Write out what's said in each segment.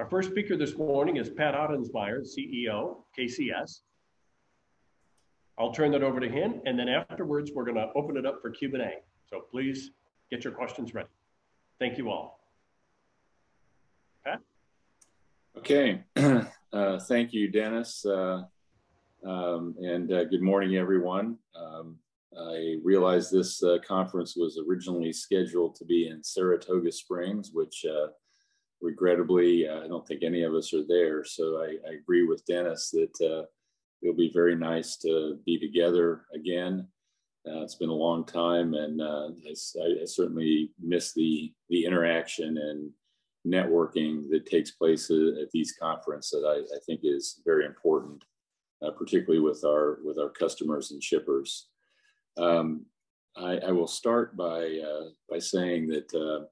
Our first speaker this morning is Pat Ottensmeyer, CEO, KCS. I'll turn that over to him, and then afterwards, we're gonna open it up for Q&A. So please get your questions ready. Thank you all. Pat? Okay. Uh, thank you, Dennis. Uh, um, and uh, good morning, everyone. Um, I realize this uh, conference was originally scheduled to be in Saratoga Springs, which uh, regrettably, uh, I don't think any of us are there. So I, I agree with Dennis that uh, it'll be very nice to be together again. Uh, it's been a long time, and uh, I, I, certainly miss the the interaction and networking that takes place at these conferences. That I, I think is very important, uh, particularly with our with our customers and shippers. Um, I, I, will start by uh, by saying that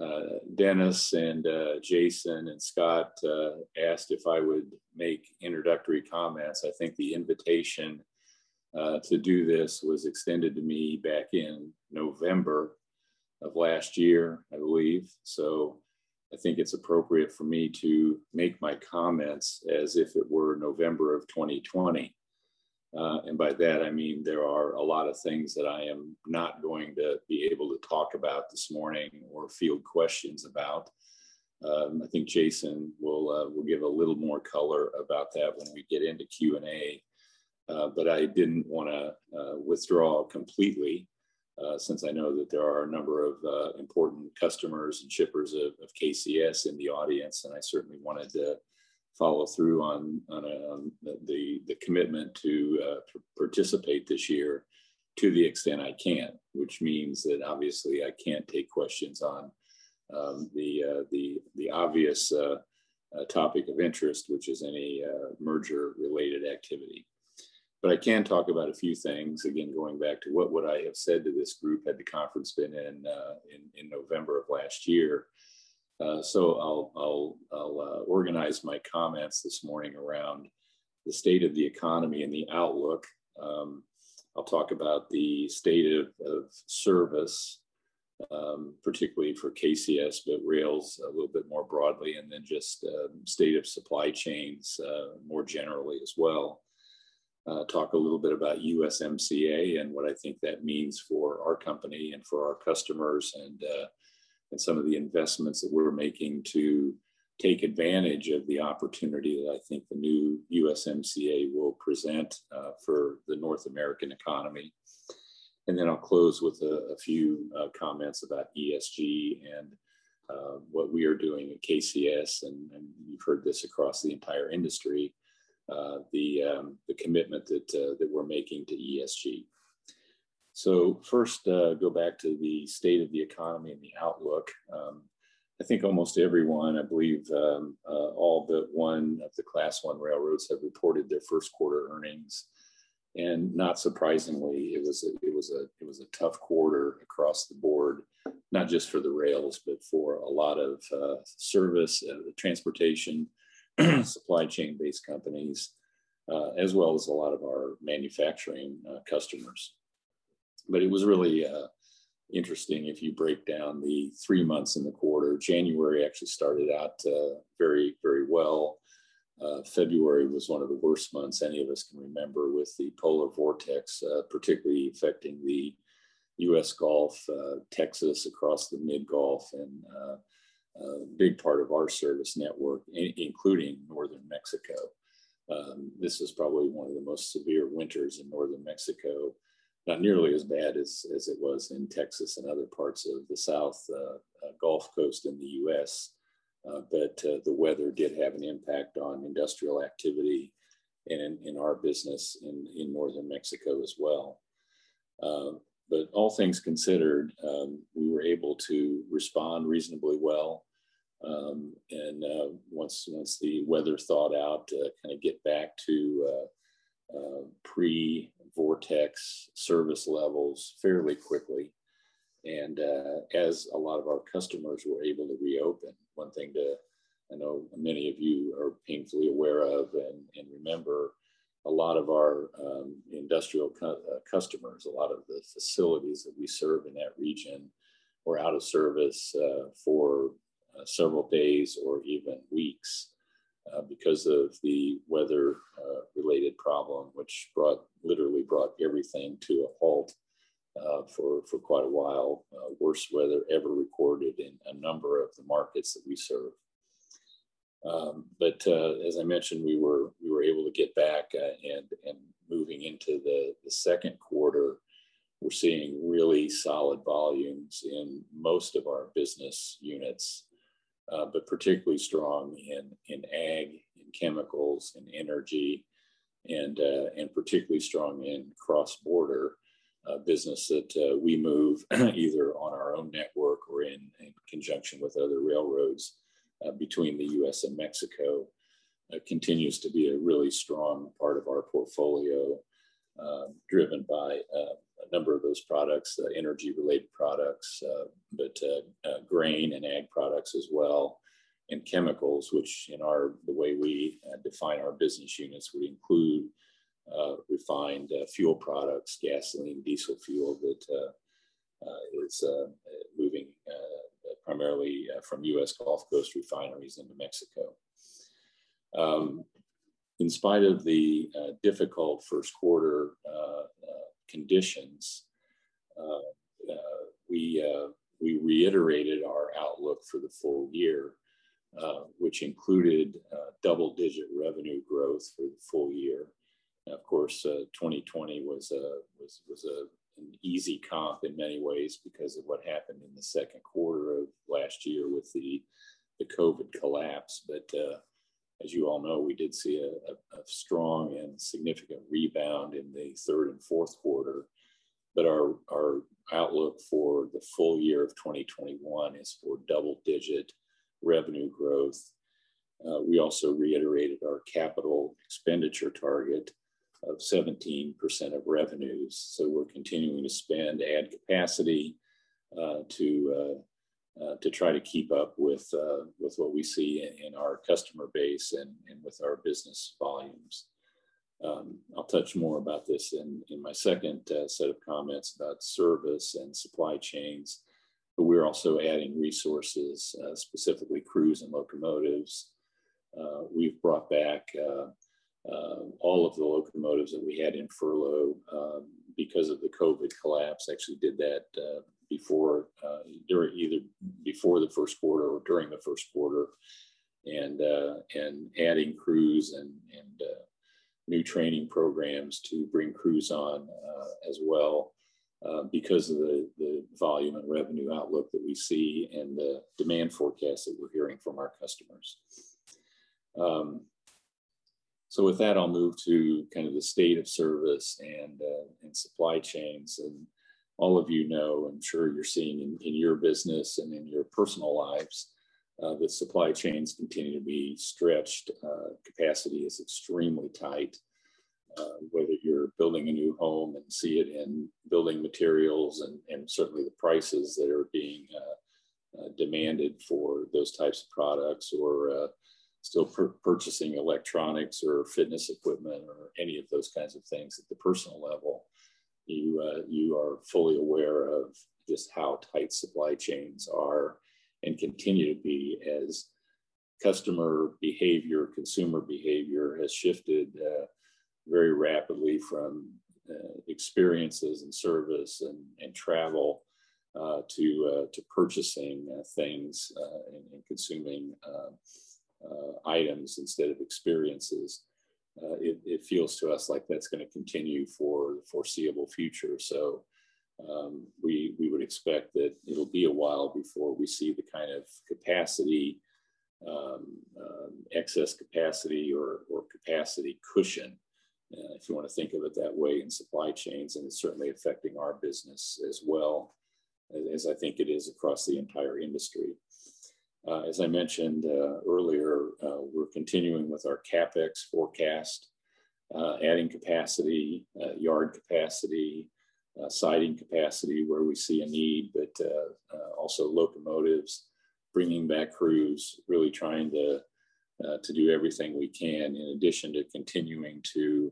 uh, Dennis and uh, Jason and Scott uh, asked if I would make introductory comments. I think the invitation uh, to do this was extended to me back in November of last year, I believe. So I think it's appropriate for me to make my comments as if it were November of 2020. Uh, and by that, I mean there are a lot of things that I am not going to be able to talk about this morning or field questions about. Um, I think Jason will uh, will give a little more color about that when we get into Q and A. Uh, but I didn't want to uh, withdraw completely, uh, since I know that there are a number of uh, important customers and shippers of, of, KCS in the audience, and I certainly wanted to follow through on, on, a, on the, the commitment to uh, participate this year to the extent I can, which means that obviously I can't take questions on um, the, uh, the, the obvious uh, uh topic of interest, which is any uh, merger related activity. But I can talk about a few things, again, going back to what would I have said to this group had the conference been in, uh, in, in November of last year. Uh, so I'll, I'll, I'll uh, organize my comments this morning around the state of the economy and the outlook. Um, I'll talk about the state of, of service, um, particularly for KCS, but rails a little bit more broadly, and then just uh, state of supply chains uh, more generally as well. Uh, talk a little bit about USMCA and what I think that means for our company and for our customers and and some of the investments that we're making to take advantage of the opportunity that I think the new USMCA will present uh, for the North American economy. And then I'll close with a, a few uh, comments about ESG and uh, what we are doing at KCS. And, and, you've heard this across the entire industry, uh, the, um, the commitment that, uh, that we're making to ESG. So first, uh, go back to the state of the economy and the outlook. Um, I think almost everyone, I believe um, uh, all but one of the class one railroads have reported their first quarter earnings. And not surprisingly, it was a, it was a it was a tough quarter across the board, not just for the rails, but for a lot of uh, service, uh, transportation, supply chain based companies, uh, as well as a lot of our manufacturing uh, customers but it was really uh, interesting if you break down the three months in the quarter. January actually started out uh, very, very well. Uh, February was one of the worst months any of us can remember with the polar vortex, uh, particularly affecting the US Gulf, uh, Texas, across the mid Gulf, and uh, a big part of our service network, including northern Mexico. Um, this is probably one of the most severe winters in northern Mexico not nearly as bad as, as it was in Texas and other parts of the South uh, uh, Gulf Coast in the US. Uh, but uh, the weather did have an impact on industrial activity and in, in our business in, in northern Mexico as well. Uh, but all things considered, um, we were able to respond reasonably well. Um, and uh, once once the weather thawed out, kind of get back to uh, pre vortex service levels fairly quickly. And uh, as a lot of our customers were able to reopen, one thing to I know many of you are painfully aware of and, and remember a lot of our um, industrial cu- uh, customers, a lot of the facilities that we serve in that region were out of service uh, for uh, several days or even weeks uh, because of the weather uh, related problem, which brought literally brought everything to a halt uh, for, for quite a while. Uh, worst weather ever recorded in a number of the markets that we serve. Um, but uh, as I mentioned, we were we were able to get back and and moving into the, the second quarter, we're seeing really solid volumes in most of our business units, uh, but particularly strong in, in ag, in chemicals, in energy, and, uh, and particularly strong in cross-border uh, business that uh, we move either on our own network or in, in conjunction with other railroads uh, between the US and Mexico. Uh, continues to be a really strong part of our portfolio, driven by a number of those products, energy related products, but grain and ag products as well, and chemicals, which in our the way we define our business units would include uh, refined uh, fuel products, gasoline, diesel fuel that uh, is moving primarily from U.S. Gulf Coast refineries into Mexico. Um, in spite of the uh, difficult first quarter uh, uh, conditions, uh, uh, we, uh, we reiterated our outlook for the full year, uh, which included uh, double digit revenue growth for the full year. And of course, 2020 was, a, was, was a, an easy comp in many ways because of what happened in the second quarter of last year with the, the COVID collapse. But as you all know, we did see a, a, a, strong and significant rebound in the third and fourth quarter. But our, our outlook for the full year of 2021 is for double digit revenue growth. Uh, we also reiterated our capital expenditure target of 17% of revenues. So we're continuing to spend, add capacity uh, to uh, to try to keep up with uh, with what we see in, in, our customer base and, and with our business volumes. Um, I'll touch more about this in, in my second uh, set of comments about service and supply chains, but we're also adding resources, uh, specifically crews and locomotives. Uh, we've brought back all of the locomotives that we had in furlough um, because of the COVID collapse. Actually, did that before uh, during either before the first quarter or during the first quarter, and uh, and adding crews and and uh, new training programs to bring crews on uh, as well. Uh, because of the, the volume and revenue outlook that we see and the demand forecast that we're hearing from our customers. Um, so with that, I'll move to kind of the state of service and, uh, and supply chains. And all of you know, I'm sure you're seeing in, in your business and in your personal lives, uh, the supply chains continue to be stretched. Uh, capacity is extremely tight. Uh, whether you're building a new home and see it in building materials and, and certainly the prices that are being uh, uh, demanded for those types of products or uh, still purchasing electronics or fitness equipment or any of those kinds of things at the personal level you uh, you are fully aware of just how tight supply chains are and continue to be as customer behavior, consumer behavior has shifted uh, very rapidly from uh, experiences and service and, and travel uh, to uh, to purchasing uh, things and, and, consuming items instead of experiences uh, it, it, feels to us like that's going to continue for the foreseeable future. So um, we, we would expect that it'll be a while before we see the kind of capacity, um, um, excess capacity or, or capacity cushion, uh, if you want to think of it that way, in supply chains. And it's certainly affecting our business as well, as, as I think it is across the entire industry. Uh, as I mentioned uh, earlier, uh, we're continuing with our CapEx forecast, uh, adding capacity, uh, yard capacity, uh, siding capacity where we see a need, but also locomotives, bringing back crews, really trying to, to do everything we can in addition to continuing to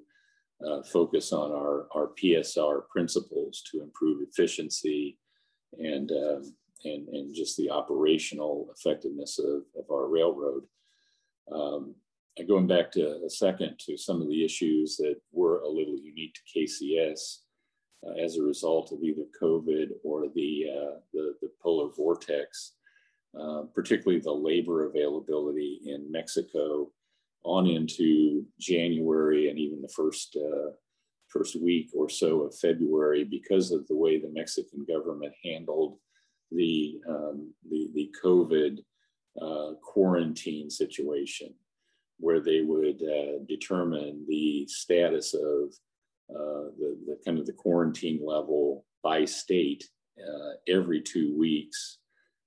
focus on our, our PSR principles to improve efficiency and um, and, and just the operational effectiveness of, of our railroad. Um, going back to a second to some of the issues that were a little unique to KCS uh, as a result of either COVID or the, uh, the, the, polar vortex, uh, particularly the labor availability in Mexico on into January and even the first uh, first week or so of February because of the way the Mexican government handled the um, the, the COVID uh, quarantine situation, where they would uh, determine the status of uh, the, the kind of the quarantine level by state uh, every two weeks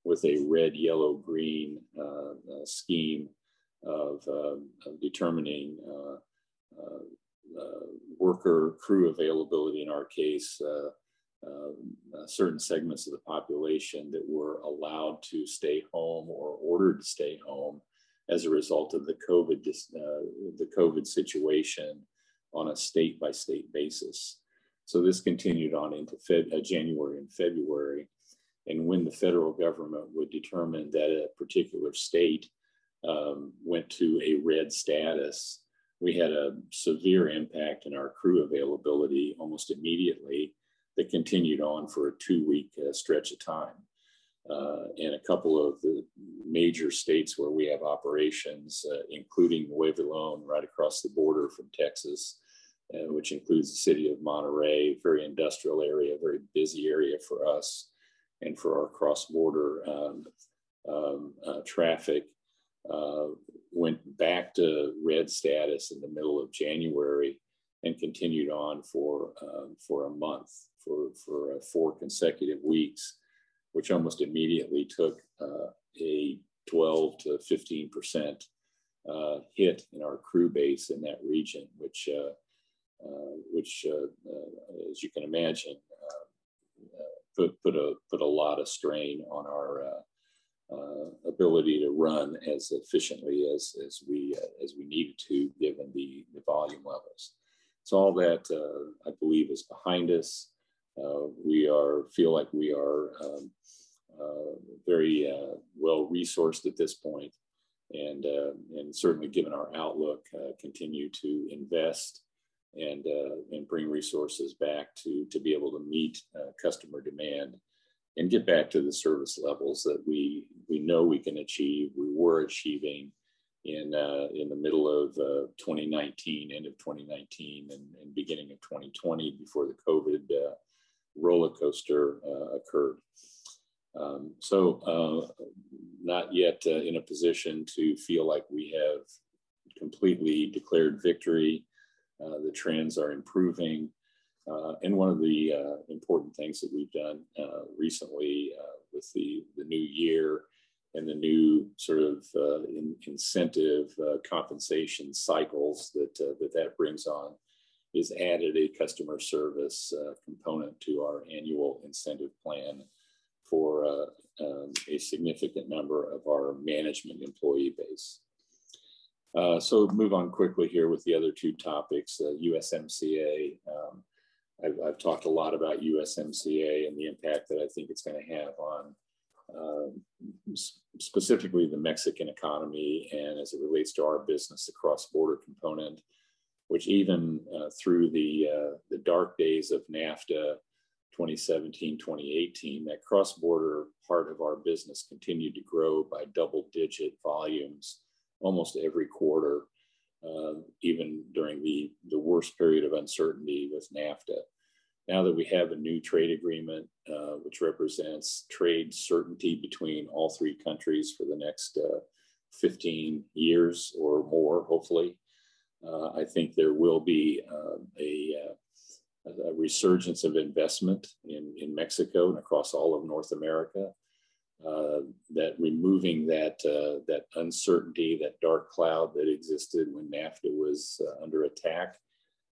with a red, yellow, green uh, uh, scheme of, um, of determining worker crew availability in our case, certain segments of the population that were allowed to stay home or ordered to stay home as a result of the COVID, the COVID situation on a state by state basis. So this continued on into Feb- uh, January and February. And when the federal government would determine that a particular state um, went to a red status, we had a severe impact in our crew availability almost immediately that continued on for a two week uh, stretch of time. Uh, and a couple of the major states where we have operations, uh, including León, right across the border from Texas, uh, which includes the city of Monterrey, very industrial area, very busy area for us and for our cross border um, um, uh, traffic uh, went back to red status in the middle of January and continued on for um, for a month for for uh, four consecutive weeks, which almost immediately took uh, a 12 to 15 percent uh, hit in our crew base in that region, which which, as you can imagine, put put a put a lot of strain on our uh, ability to run as efficiently as, as we uh, as we needed to given the, the volume levels. So all that uh, I believe is behind us. We are feel like we are um, very well resourced at this point, and and certainly given our outlook, continue to invest and uh, and bring resources back to to be able to meet uh, customer demand and get back to the service levels that we we know we can achieve. We were achieving in uh, in the middle of uh, 2019, end of 2019, and, and, beginning of 2020, before the COVID uh, roller coaster uh, occurred. Um, so, uh, not yet uh, in a position to feel like we have completely declared victory. the trends are improving. Uh, and one of the uh, important things that we've done uh, recently uh, with the, the new year and the new sort of uh, in, incentive uh, compensation cycles that, that that brings on is added a customer service component to our annual incentive plan for um, a significant number of our management employee base. Uh, so move on quickly here with the other two topics, uh, USMCA. Um, I've, I've, talked a lot about USMCA and the impact that I think it's going to have on uh, specifically the Mexican economy and as it relates to our business, the cross-border component, which even uh, through the, uh, the dark days of NAFTA 2017, 2018, that cross-border part of our business continued to grow by double-digit volumes almost every quarter uh, even during the, the worst period of uncertainty with NAFTA. Now that we have a new trade agreement, uh, which represents trade certainty between all three countries for the next uh, 15 years or more, hopefully, I think there will be um, a, uh, a, resurgence of investment in, in Mexico and across all of North America. Uh, that removing that uh, that uncertainty, that dark cloud that existed when NAFTA was uh, under attack,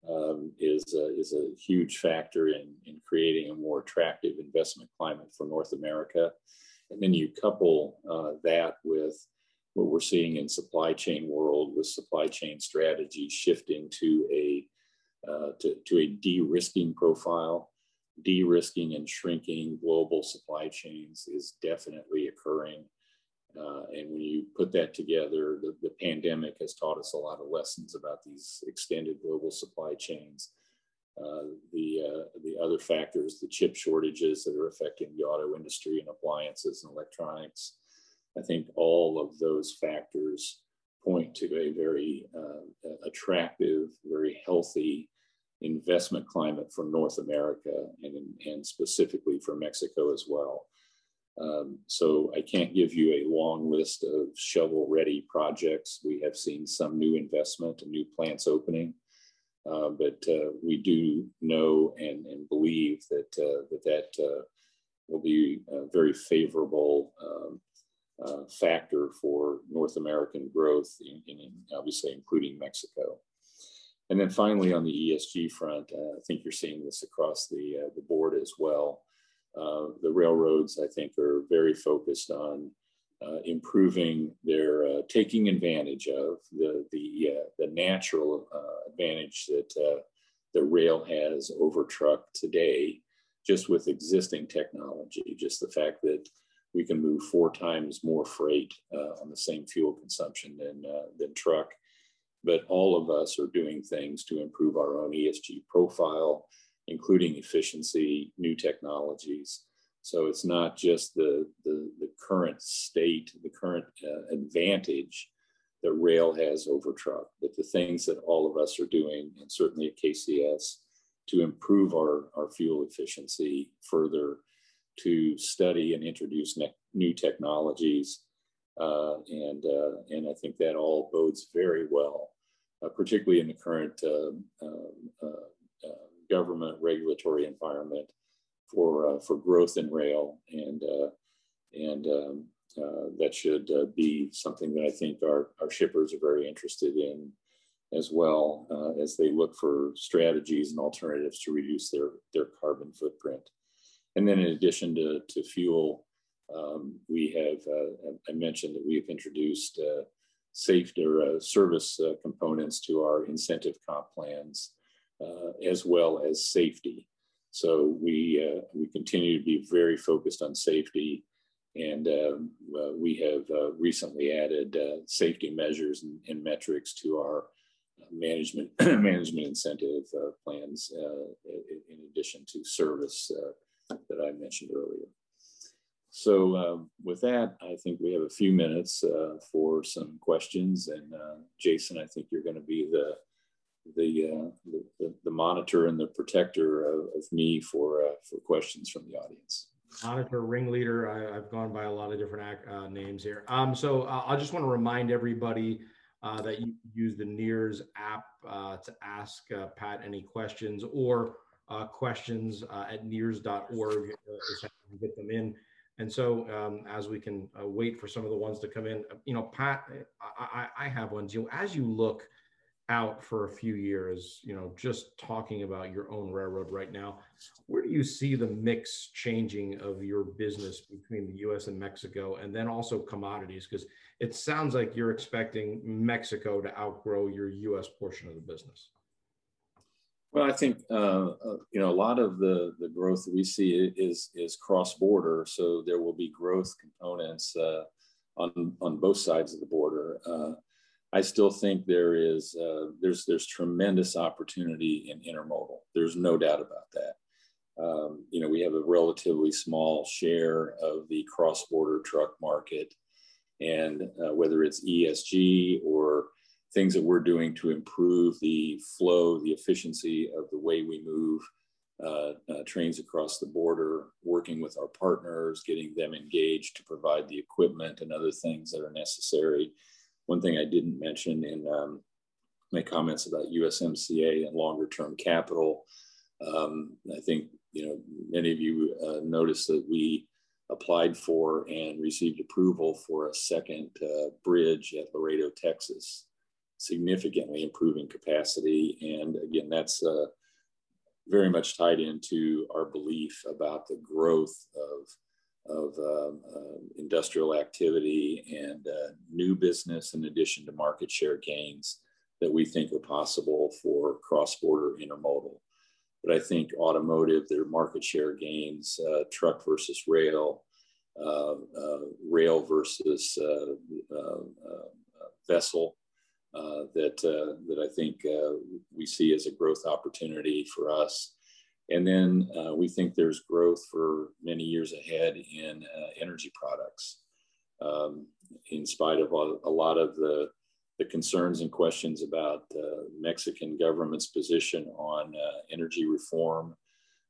um, is is a huge factor in in creating a more attractive investment climate for North America. And then you couple uh, that with what we're seeing in supply chain world with supply chain strategy shifting to a uh, to, to a de-risking profile de-risking and shrinking global supply chains is definitely occurring. Uh, and when you put that together, the, the pandemic has taught us a lot of lessons about these extended global supply chains. Uh, the uh, the other factors, the chip shortages that are affecting the auto industry and appliances and electronics, I think all of those factors point to a very uh, attractive, very healthy investment climate for North America and, and specifically for Mexico as well. Um, so I can't give you a long list of shovel ready projects. We have seen some new investment and new plants opening, uh, but uh, we do know and, and believe that uh, that, that uh, will be a very favorable um, uh, factor for North American growth, in, in, obviously including Mexico. And then finally, on the ESG front, uh, I think you're seeing this across the, uh, the board as well. Uh, the railroads, I think, are very focused on uh, improving their uh, taking advantage of the, the, the natural advantage that the rail has over truck today, just with existing technology, just the fact that we can move four times more freight uh, on the same fuel consumption than, uh, than truck. But all of us are doing things to improve our own ESG profile, including efficiency, new technologies. So it's not just the, the, the current state, the current uh, advantage that rail has over truck, but the things that all of us are doing, and certainly at KCS, to improve our, our fuel efficiency further to study and introduce ne- new technologies. Uh, and, uh, and I think that all bodes very well, uh, particularly in the current uh, uh, uh, government regulatory environment for, for growth in rail. And, and um, that should be something that I think our, our shippers are very interested in as well as they look for strategies and alternatives to reduce their, their carbon footprint. And then in addition to, to fuel, um, we have, uh, I mentioned that we've introduced uh, safety or uh, service uh, components to our incentive comp plans, uh, as well as safety. So we, uh, we continue to be very focused on safety. And um, we have recently added safety measures and, and, metrics to our management management incentive plans, in addition to service that I mentioned earlier. So um, with that, I think we have a few minutes uh, for some questions. And uh, Jason, I think you're going to be the the, uh, the, the monitor and the protector of, of me for uh, for questions from the audience. Monitor ringleader. I, have gone by a lot of different uh, names here. Um, so uh, I just want to remind everybody that you use the NEARS app to ask Pat any questions or uh, questions uh, at nears.org uh, is get them in. And so um, as we can uh, wait for some of the ones to come in, you know, Pat, I, I, I have ones, you know, as you look out for a few years, you know, just talking about your own railroad right now, where do you see the mix changing of your business between the US and Mexico and then also commodities? Because it sounds like you're expecting Mexico to outgrow your US portion of the business. Well, I think uh, uh, you know a lot of the the growth we see is is cross border, so there will be growth components uh, on on both sides of the border. Uh, I still think there is uh, there's there's tremendous opportunity in intermodal. There's no doubt about that. Um, you know, we have a relatively small share of the cross border truck market, and uh, whether it's ESG or things that we're doing to improve the flow, the efficiency of the way we move uh, uh, trains across the border, working with our partners, getting them engaged to provide the equipment and other things that are necessary. One thing I didn't mention in um, my comments about USMCA and longer term capital, um, I think you know many of you uh, noticed that we applied for and received approval for a second uh, bridge at Laredo, Texas significantly improving capacity. And again, that's uh, very much tied into our belief about the growth of, of um, uh, industrial activity and uh, new business in addition to market share gains that we think are possible for cross-border intermodal. but I think automotive, their market share gains, uh, truck versus rail, uh, uh, rail versus vessel, that that I think we see as a growth opportunity for us. And then uh, we think there's growth for many years ahead in uh, energy products. Um, in spite of a, a, lot of the, the concerns and questions about uh, Mexican government's position on uh, energy reform,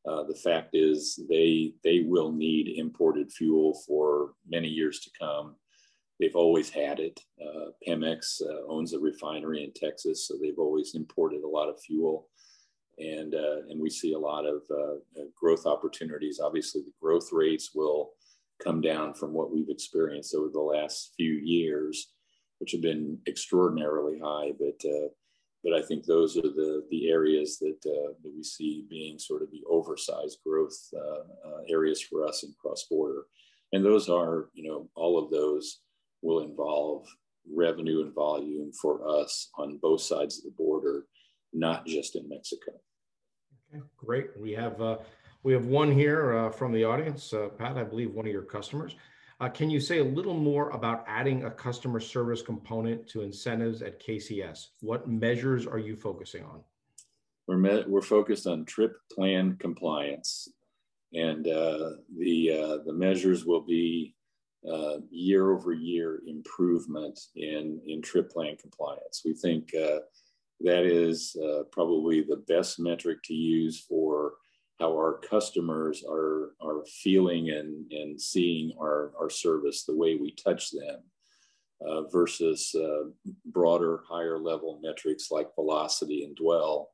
uh, the fact is they, they will need imported fuel for many years to come. They've always had it. Uh, Pemex owns a refinery in Texas, so they've always imported a lot of fuel and uh, and we see a lot of uh, uh, growth opportunities. Obviously, the growth rates will come down from what we've experienced over the last few years, which have been extraordinarily high. But uh, but I think those are the the areas that uh, that we see being sort of the oversized growth uh, areas for us in cross border, and those are you know all of those will involve revenue and volume for us on both sides of the border not just in Mexico. Okay, great. We have uh, we have one here uh, from the audience, uh, Pat. I believe one of your customers. Uh, can you say a little more about adding a customer service component to incentives at KCS? What measures are you focusing on? We're met, we're focused on trip plan compliance, and uh, the uh, the measures will be year over year improvement in in trip plan compliance. We think that is uh, probably the best metric to use for how our customers are, are feeling and, and seeing our, our service, the way we touch them, uh, versus uh, broader, higher level metrics like velocity and dwell,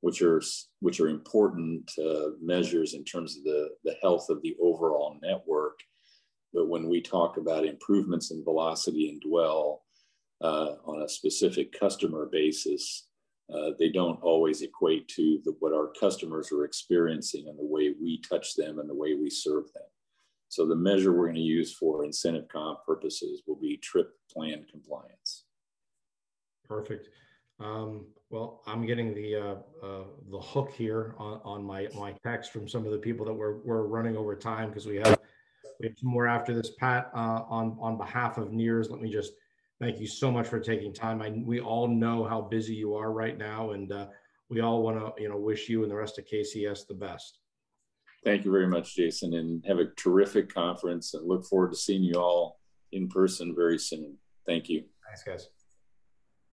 which are, which are important uh, measures in terms of the, the health of the overall network. But when we talk about improvements in velocity and dwell, uh, on a specific customer basis, uh, they don't always equate to the, what our customers are experiencing and the way we touch them and the way we serve them. So the measure we're going to use for incentive comp purposes will be trip plan compliance. Perfect. Um, well, I'm getting the uh, uh, the hook here on, on my my text from some of the people that we're we're running over time because we have we have some more after this. Pat, uh, on on behalf of NEARS, let me just thank you so much for taking time. I, we all know how busy you are right now, and uh, we all want to, you know, wish you and the rest of KCS the best. Thank you very much, Jason, and have a terrific conference. And look forward to seeing you all in person very soon. Thank you. Thanks, guys.